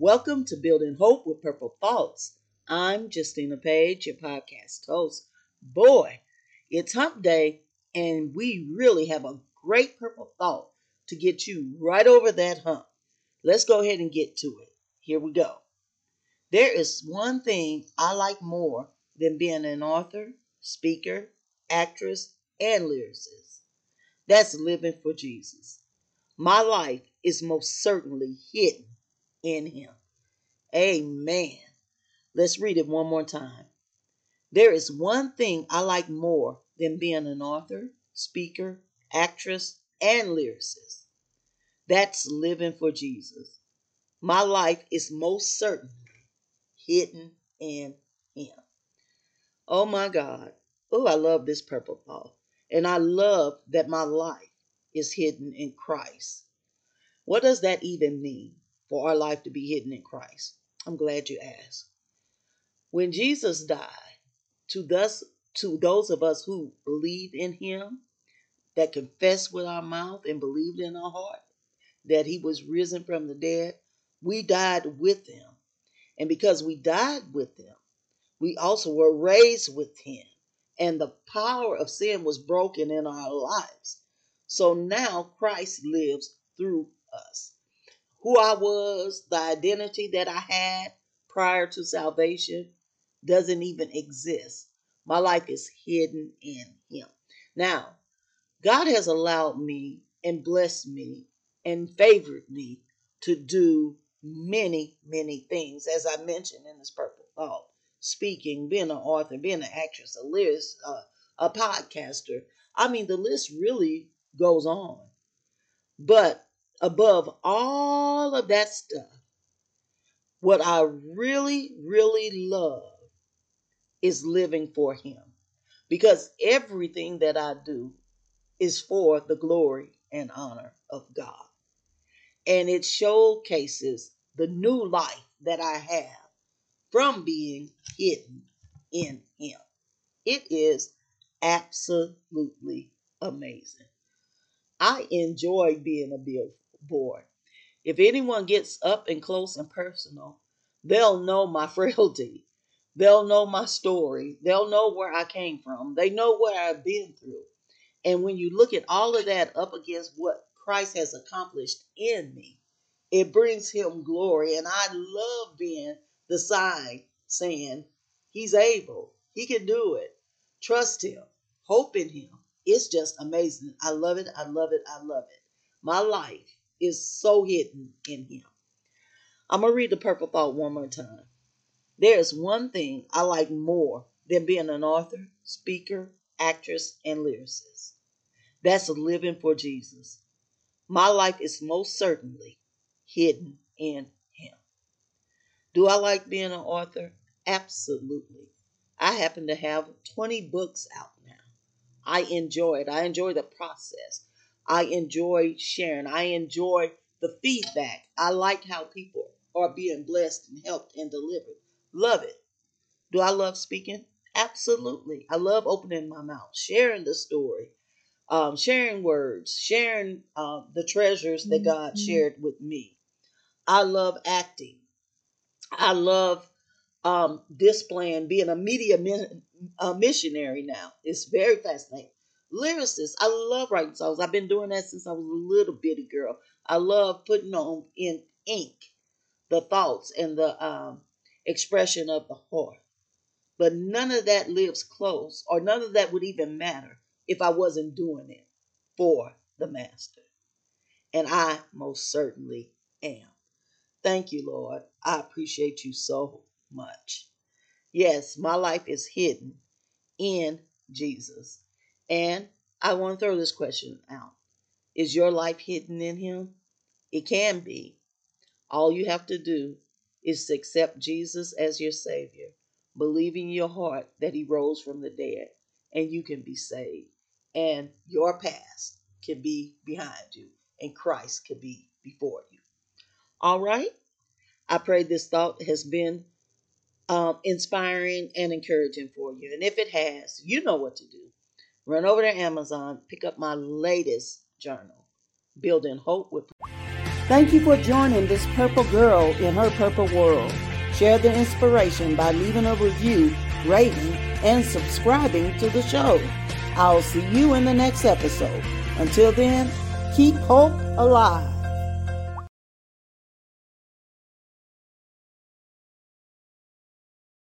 Welcome to Building Hope with Purple Thoughts. I'm Justina Page, your podcast host. Boy, it's hump day, and we really have a great purple thought to get you right over that hump. Let's go ahead and get to it. Here we go. There is one thing I like more than being an author, speaker, actress, and lyricist. That's living for Jesus. My life is most certainly hidden in Him. Amen. Let's read it one more time. There is one thing I like more than being an author, speaker, actress, and lyricist. That's living for Jesus. My life is most certainly hidden in Him. Oh my God. Oh, I love this purple thought. And I love that my life is hidden in Christ. What does that even mean for our life to be hidden in Christ? I'm glad you asked. When Jesus died, to thus to those of us who believe in him, that confess with our mouth and believed in our heart that he was risen from the dead, we died with him. And because we died with him, we also were raised with him. And the power of sin was broken in our lives. So now Christ lives through us. Who I was, the identity that I had prior to salvation doesn't even exist. My life is hidden in Him. Now, God has allowed me and blessed me and favored me to do many, many things, as I mentioned in this purple thought speaking, being an author, being an actress, a lyricist, uh, a podcaster. I mean, the list really goes on. But above all of that stuff, what I really, really love is living for Him. Because everything that I do is for the glory and honor of God. And it showcases the new life that I have from being hidden in Him. It is absolutely amazing. I enjoy being a billboard. If anyone gets up and close and personal, they'll know my frailty. They'll know my story. They'll know where I came from. They know what I've been through. And when you look at all of that up against what Christ has accomplished in me, it brings him glory. And I love being the sign saying, He's able, He can do it. Trust Him, hope in Him. It's just amazing. I love it. I love it. I love it. My life is so hidden in Him. I'm going to read the purple thought one more time. There's one thing I like more than being an author, speaker, actress, and lyricist. That's living for Jesus. My life is most certainly hidden in him. do I like being an author? Absolutely. I happen to have 20 books out now. I enjoy it. I enjoy the process. I enjoy sharing. I enjoy the feedback. I like how people are being blessed and helped and delivered. Love it. Do I love speaking? Absolutely. I love opening my mouth, sharing the story, um, sharing words, sharing uh, the treasures that God mm-hmm. shared with me. I love acting. I love um, displaying, being a media min- a missionary now. It's very fascinating. Lyricist, I love writing songs. I've been doing that since I was a little bitty girl. I love putting on in ink the thoughts and the um, expression of the heart. But none of that lives close, or none of that would even matter if I wasn't doing it for the Master. And I most certainly am. Thank you, Lord. I appreciate you so much. Yes, my life is hidden in Jesus. And I want to throw this question out Is your life hidden in Him? It can be. All you have to do is to accept Jesus as your Savior, believe in your heart that He rose from the dead, and you can be saved. And your past can be behind you, and Christ can be before you. All right? I pray this thought has been um, inspiring and encouraging for you. And if it has, you know what to do. Run over to Amazon, pick up my latest journal, Building Hope with. Thank you for joining this purple girl in her purple world. Share the inspiration by leaving a review, rating, and subscribing to the show. I'll see you in the next episode. Until then, keep hope alive.